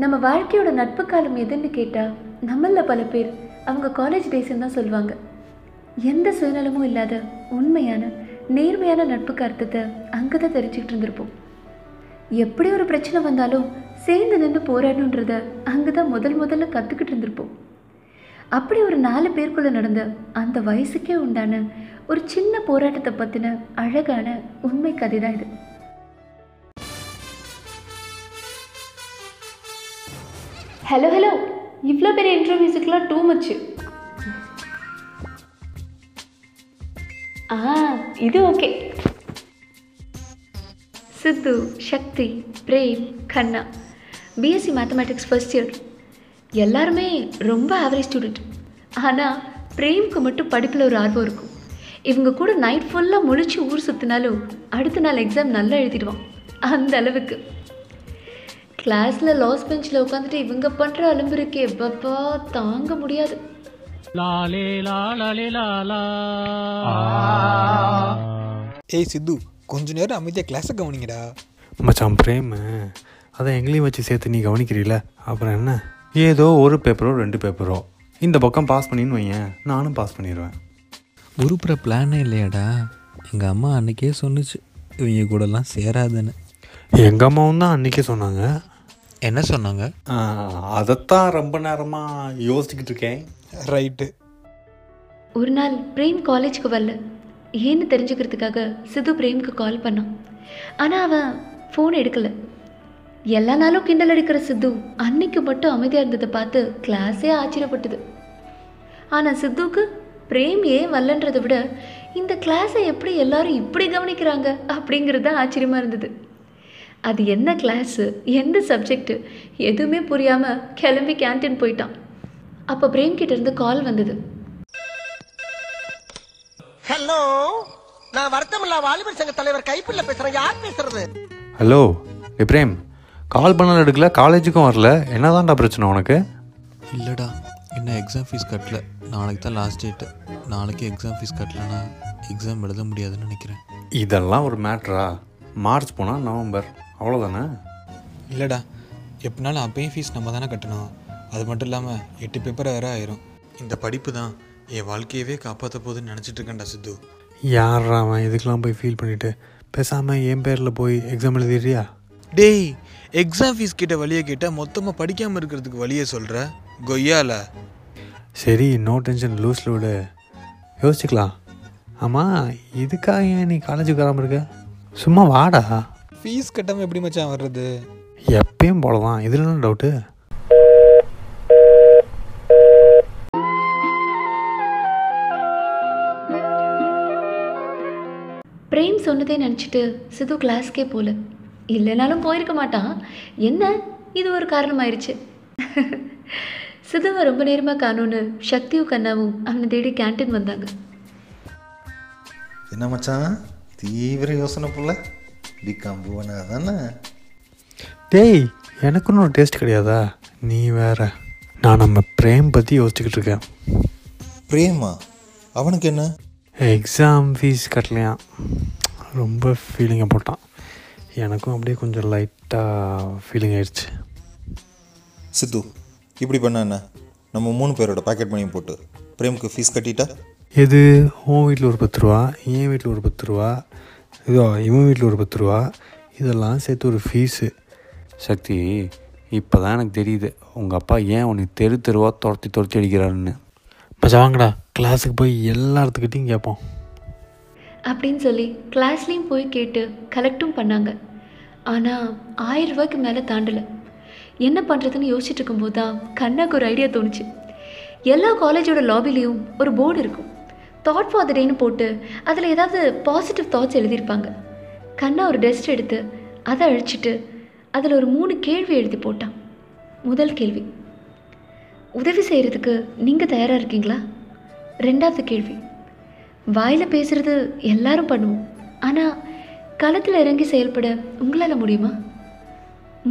நம்ம வாழ்க்கையோட நட்பு காலம் எதுன்னு கேட்டால் நம்மளில் பல பேர் அவங்க காலேஜ் டேஸ்ன்னு தான் சொல்லுவாங்க. எந்த சுயநலமும் இல்லாத உண்மையான நேர்மையான நட்பு அர்த்தத்தை அங்கே தான் தெரிஞ்சுக்கிட்டு இருந்திருப்போம். எப்படி ஒரு பிரச்சனை வந்தாலும் சேர்ந்து நின்று போராடணுன்றத அங்கே தான் முதல் முதல்ல கற்றுக்கிட்டு இருந்திருப்போம். அப்படி ஒரு நாலு பேருக்குள்ளே நடந்த அந்த வயசுக்கே உண்டான ஒரு சின்ன போராட்டத்தை பற்றின அழகான உண்மை கதை தான் இது. ஹலோ ஹலோ இவ்வளோ பெரிய இன்டர்வியூஸுக்கெலாம் டூ மச்சு ஆ இது ஓகே சித்து சக்தி பிரேம் கண்ணா. பிஎஸ்சி மேத்தமேட்டிக்ஸ் ஃபர்ஸ்ட் இயர் எல்லாருமே ரொம்ப ஆவரேஜ் ஸ்டூடெண்ட் ஆனால் பிரேம்க்கு மட்டும் படிப்பில் ஒரு ஆர்வம் இருக்கும். இவங்க கூட நைட் ஃபுல்லாக முழிச்சு ஊர் சுற்றினாலும் அடுத்த நாள் எக்ஸாம் நல்லா எழுதிடுவான். அந்த அளவுக்கு. கிளாஸில் லாஸ் பெஞ்சில் உட்காந்துட்டு இவங்க பண்ணுற அலும்புருக்கு எப்பப்பா? தாங்க முடியாது. லாலே லாலே லாலா. ஏய் சித்து கொஞ்ச நேரம் அமைதியாக கிளாஸை கவனிங்கடா. மச்சான் பிரேமு. அதை எங்களையும் வச்சு சேர்த்து நீ கவனிக்கிறீல அப்புறம் என்ன? ஏதோ ஒரு பேப்பரோ ரெண்டு பேப்பரோ இந்த பக்கம் பாஸ் பண்ணின்னு வையேன். நானும் பாஸ் பண்ணிடுவேன் உருப்புற பிளானே இல்லையாடா? எங்கள் அம்மா அன்னைக்கே சொன்னுச்சு இவங்க கூடலாம் சேராதுன்னு. எங்கள் அம்மாவும் தான் அன்றைக்கே சொன்னாங்க. என்ன சொன்னாங்க? அதைத்தான் ரொம்ப நேரமாக யோசிச்சுக்கிட்டு இருக்கேன் ரைட்டு. ஒரு நாள் பிரேம் காலேஜ்க்கு வரல. ஏன்னு தெரிஞ்சுக்கிறதுக்காக சித்து பிரேம்க்கு கால் பண்ணான். ஆனால் அவன் ஃபோன் எடுக்கல. எல்லா நாளும் கிண்டல் அடிக்கிற சித்து அன்னைக்கு மட்டும் அமைதியாக இருந்ததை பார்த்து கிளாஸே ஆச்சரியப்பட்டது. ஆனால் சித்துவுக்கு பிரேம் ஏன் வரலன்றதை விட இந்த கிளாஸை எப்படி எல்லாரும் இப்படி கவனிக்கிறாங்க அப்படிங்கிறது தான் ஆச்சரியமாக இருந்தது. அது என்ன கிளாஸு எந்த சப்ஜெக்ட்டு எதுவுமே புரியாமல் கிளம்பி கேன்டீன் போயிட்டான். அப்போ பிரேம் கிட்ட இருந்து கால் வந்தது. ஹலோ நான் வருத்தமில்லா வாலிபர் சங்க தலைவர் கைப்பிள்ள பேசுறேன். யார் பேசுறது? ஹலோ ஏ பிரேம் கால் பண்ணாலும் எடுக்கல காலேஜுக்கும் வரல. என்னதான்டா பிரச்சனை உனக்கு? இல்லைடா இன்னும் எக்ஸாம் ஃபீஸ் கட்டல. நாளைக்கு தான் லாஸ்ட் டேட்டு நாளைக்கு எக்ஸாம் ஃபீஸ் கட்டலனா எக்ஸாம் எழுத முடியாதுன்னு நினைக்கிறேன். இதெல்லாம் ஒரு மேட்ரா மார்ச் போனால் நவம்பர். அவ்வளோதானே இல்லைடா எப்படினாலும் அப்பயும் ஃபீஸ் நம்ம தானே கட்டணும். அது மட்டும் இல்லாமல் எட்டு பேப்பர் வேற ஆயிரும். இந்த படிப்பு தான் என் வாழ்க்கையவே காப்பாற்ற போகுதுன்னு நினச்சிட்டு இருக்கேன்டா சித்து. யாரா அவன் இதுக்கெல்லாம் போய் ஃபீல் பண்ணிட்டு? பேசாமல் என் பேரில் போய் எக்ஸாம் எழுதிடுறியா? டேய் எக்ஸாம் ஃபீஸ் கிட்ட வழியை கேட்டால் மொத்தமாக படிக்காமல் இருக்கிறதுக்கு வழியை சொல்கிற கொய்யால. சரி நோ டென்ஷன் லூஸில் விடு. யோசிச்சுக்கலாம். ஆமாம் இதுக்காக ஏன் நீ காலேஜுக்கு வராமல் இருக்க? சும்மா வாடா. ஃபீஸ் கட்டாமல் எப்படி மச்சான் வர்றது? எப்பயும் போல தான் இதில் என்ன டவுட்டு பிரேம் சொன்னதே நினச்சிட்டு சிது கிளாஸ்க்கே போகல இல்லைனாலும் போயிருக்க மாட்டான். என்ன? இது ஒரு காரணமாயிருச்சு. சிதுவை ரொம்ப நேரமாக காணோன்னு சக்தியும் கண்ணாவும் அவனை தேடி கேன்டீன் வந்தாங்க. என்ன மச்சான்? தீவிர யோசனை போல பிகாம் புவனா தானே? டேய் எனக்குன்னு ஒரு டேஸ்ட் கிடையாதா? நீ வேற. நான் நம்ம பிரேம் பற்றி யோசிச்சுக்கிட்டு இருக்கேன். பிரேமா? அவனுக்கு என்ன? எக்ஸாம் ஃபீஸ் கட்டலையாம். ரொம்ப ஃபீலிங்கை போட்டான். எனக்கும் அப்படியே கொஞ்சம் லைட்டாக ஃபீலிங் ஆயிடுச்சு. சித்து இப்படி பண்ண என்ன? நம்ம மூணு பேரோட பாக்கெட் மணியும் போட்டு பிரேமுக்கு ஃபீஸ் கட்டிட்டா? எது? உன் வீட்டில் ஒரு பத்து ரூபா என் வீட்டில் ஒரு பத்து ரூபா இதோ இவன் வீட்டில் ஒரு பத்து ரூபா. இதெல்லாம் சேர்த்து ஒரு ஃபீஸு சக்தி இப்போ தான் எனக்கு தெரியுது. உங்கள் அப்பா ஏன் உன்னை தெரு தெருவாக துரத்தி துரத்தி அடிக்கிறாருன்னு. மச்சா வாங்கடா கிளாஸுக்கு போய் எல்லாத்துக்கிட்டையும் கேட்போம் அப்படின்னு சொல்லி கிளாஸ்லேயும் போய் கேட்டு கலெக்டும் பண்ணாங்க. ஆனால் ஆயிரம் ரூபாய்க்கு மேலே தாண்டலை. என்ன பண்ணுறதுன்னு யோசிச்சுட்டு இருக்கும்போது தான் கண்ணாக்கு ஒரு ஐடியா தோணுச்சு. எல்லா காலேஜோட லாபிலையும் ஒரு போர்டு இருக்கும். தாட் ஃபார் த டேன்னு போட்டு அதில் ஏதாவது பாசிட்டிவ் தாட்ஸ் எழுதியிருப்பாங்க. கண்ணா ஒரு டெஸ்ட் எடுத்து அதை அழிச்சிட்டு அதில் ஒரு மூணு கேள்வி எழுதி போட்டான். முதல் கேள்வி உதவி செய்கிறதுக்கு நீங்கள் தயாராக இருக்கீங்களா? ரெண்டாவது கேள்வி வாயில் பேசுகிறது எல்லாரும் பண்ணுவோம் ஆனால் களத்தில் இறங்கி செயல்பட உங்களால் முடியுமா?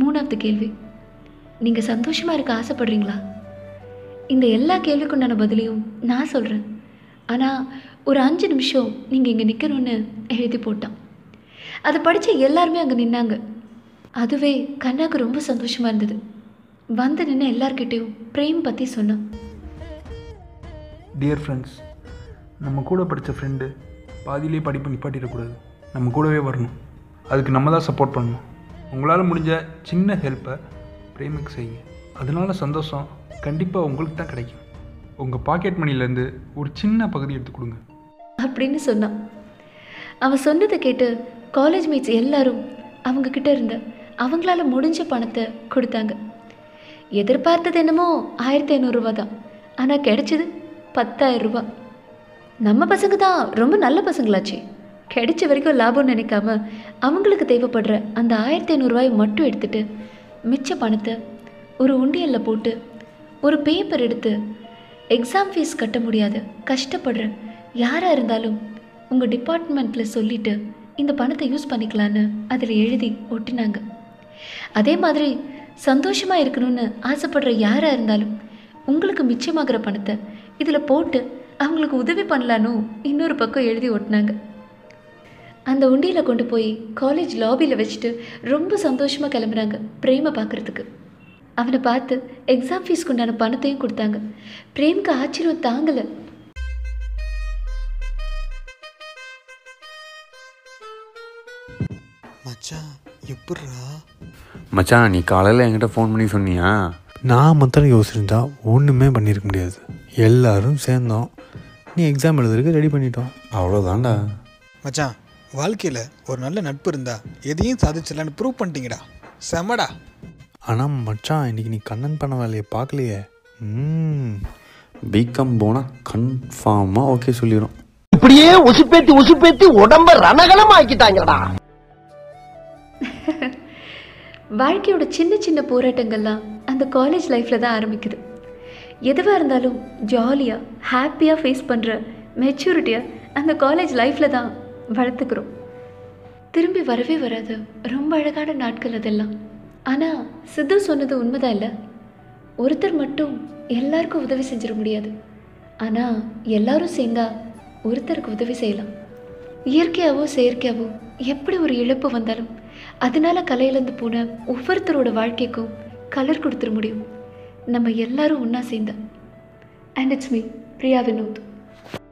மூணாவது கேள்வி நீங்கள் சந்தோஷமாக இருக்க ஆசைப்படுறீங்களா? இந்த எல்லா கேள்விக்குண்டான பதிலையும் நான் சொல்கிறேன் ஆனால் ஒரு அஞ்சு நிமிஷம் நீங்கள் இங்கே நிற்கணும்னு எழுதி போட்டான். அதை படித்த எல்லாருமே அங்கே நின்னாங்க. அதுவே கண்ணாக்கு ரொம்ப சந்தோஷமாக இருந்தது. வந்து நின்று எல்லார்கிட்டேயும் பிரேம் பற்றி சொன்னான். டியர் ஃப்ரெண்ட்ஸ் நம்ம கூட படித்த ஃப்ரெண்டு பாதியிலே படிப்பு நிப்பாட்டிடக்கூடாது. நம்ம கூடவே வரணும். அதுக்கு நம்ம தான் சப்போர்ட் பண்ணணும். உங்களால் முடிஞ்ச சின்ன ஹெல்ப்பை பிரேமுக்கு செய்யுங்க. அதனால சந்தோஷம் கண்டிப்பாக உங்களுக்கு தான் கிடைக்கும். உங்கள் பாக்கெட் மணிலேருந்து ஒரு சின்ன பகுதி எடுத்து கொடுங்க. அப்படின்னு சொன்னான். அவன் சொன்னதை கேட்டு காலேஜ் மேட்ஸ் எல்லாரும் அவங்கக்கிட்ட இருந்த அவங்களால முடிஞ்ச பணத்தை கொடுத்தாங்க. எதிர்பார்த்தது என்னமோ ஆயிரத்தி ஐநூறுரூவா தான். ஆனால் கிடைச்சது பத்தாயிரம் ரூபா. நம்ம பசங்க தான் ரொம்ப நல்ல பசங்களாச்சே. கிடைச்ச வரைக்கும் லாபம்னு நினைக்காம அவங்களுக்கு தேவைப்படுற அந்த ஆயிரத்தி ஐநூறுரூவாயை மட்டும் எடுத்துட்டு மிச்ச பணத்தை ஒரு உண்டியலில் போட்டு ஒரு பேப்பர் எடுத்து எக்ஸாம் ஃபீஸ் கட்ட முடியாது. கஷ்டப்படுற யாராக இருந்தாலும் உங்கள் டிபார்ட்மெண்ட்டில் சொல்லிவிட்டு இந்த பணத்தை யூஸ் பண்ணிக்கலான்னு அதில் எழுதி ஒட்டினாங்க. அதே மாதிரி சந்தோஷமாக இருக்கணும்னு ஆசைப்படுற யாராக இருந்தாலும் உங்களுக்கு மிச்சமாகிற பணத்தை இதில் போட்டு அவங்களுக்கு உதவி பண்ணலான்னு இன்னொரு பக்கம் எழுதி ஒட்டினாங்க. அந்த உண்டியில் கொண்டு போய் காலேஜ் லாபியில் வச்சுட்டு ரொம்ப சந்தோஷமாக கிளம்புறாங்க பிரேமை பார்க்குறதுக்கு அவனை பார்த்து எக்ஸாம் ஃபீஸ்க்கு உண்டான பணத்தையும் கொடுத்தாங்க. பிரேம்க்கு ஆச்சரியம் தாங்கலை. மச்சான் எப்பட்றா? மச்சான் நீ காலையில் என்கிட்ட ஃபோன் பண்ணி சொன்னியா? நான் மாத்திரம் யோசிச்சிருந்தா ஒன்றுமே பண்ணியிருக்க முடியாது. எல்லாரும் சேர்ந்தோம். நீ எக்ஸாம் எழுதுறதுக்கு ரெடி பண்ணிட்டோம். அவ்வளோதான்டா மச்சான் வாழ்க்கையில் ஒரு நல்ல நட்பு இருந்தா எதையும் சாதிச்சிடலான்னு ப்ரூவ் பண்ணிட்டீங்கடா. செமடா ஆனால் மச்சான் இன்னைக்கு நீ கண்ணன் பண்ண வேலையை பார்க்கலையே. ம். பிகாம் போனால் கன்ஃபார்மாக ஓகே சொல்லிடும் இப்படியே உசுப்பேத்தி உசுப்பேத்தி உடம்ப ரணகலம் ஆக்கிட்டாங்கடா வாழ்க்கையோட சின்ன சின்ன போராட்டங்கள்லாம் அந்த காலேஜ் லைஃப்பில் தான் ஆரம்பிக்குது. எதுவாக இருந்தாலும் ஜாலியாக ஹாப்பியாக ஃபேஸ் பண்ணுற மெச்சூரிட்டியாக அந்த காலேஜ் லைஃப்பில் தான் வளர்த்துக்கிறோம். திரும்பி வரவே வராது ரொம்ப அழகான நாட்கள் அதெல்லாம். ஆனால் சித்து சொன்னது உண்மைதான் இல்லை. ஒருத்தர் மட்டும் எல்லாருக்கும் உதவி செஞ்சிட முடியாது. ஆனால் எல்லாரும் சேர்ந்தா ஒருத்தருக்கு உதவி செய்யலாம். இயற்கையாவோ செயற்கையாவோ எப்படி ஒரு இழப்பு வந்தாலும் அதனால கலையிலேருந்து போன ஒவ்வொருத்தரோட வாழ்க்கைக்கும் கலர் கொடுத்துட முடியும். நம்ம எல்லாரும் ஒன்றா சேர்ந்தா. And it's me Priya Vinod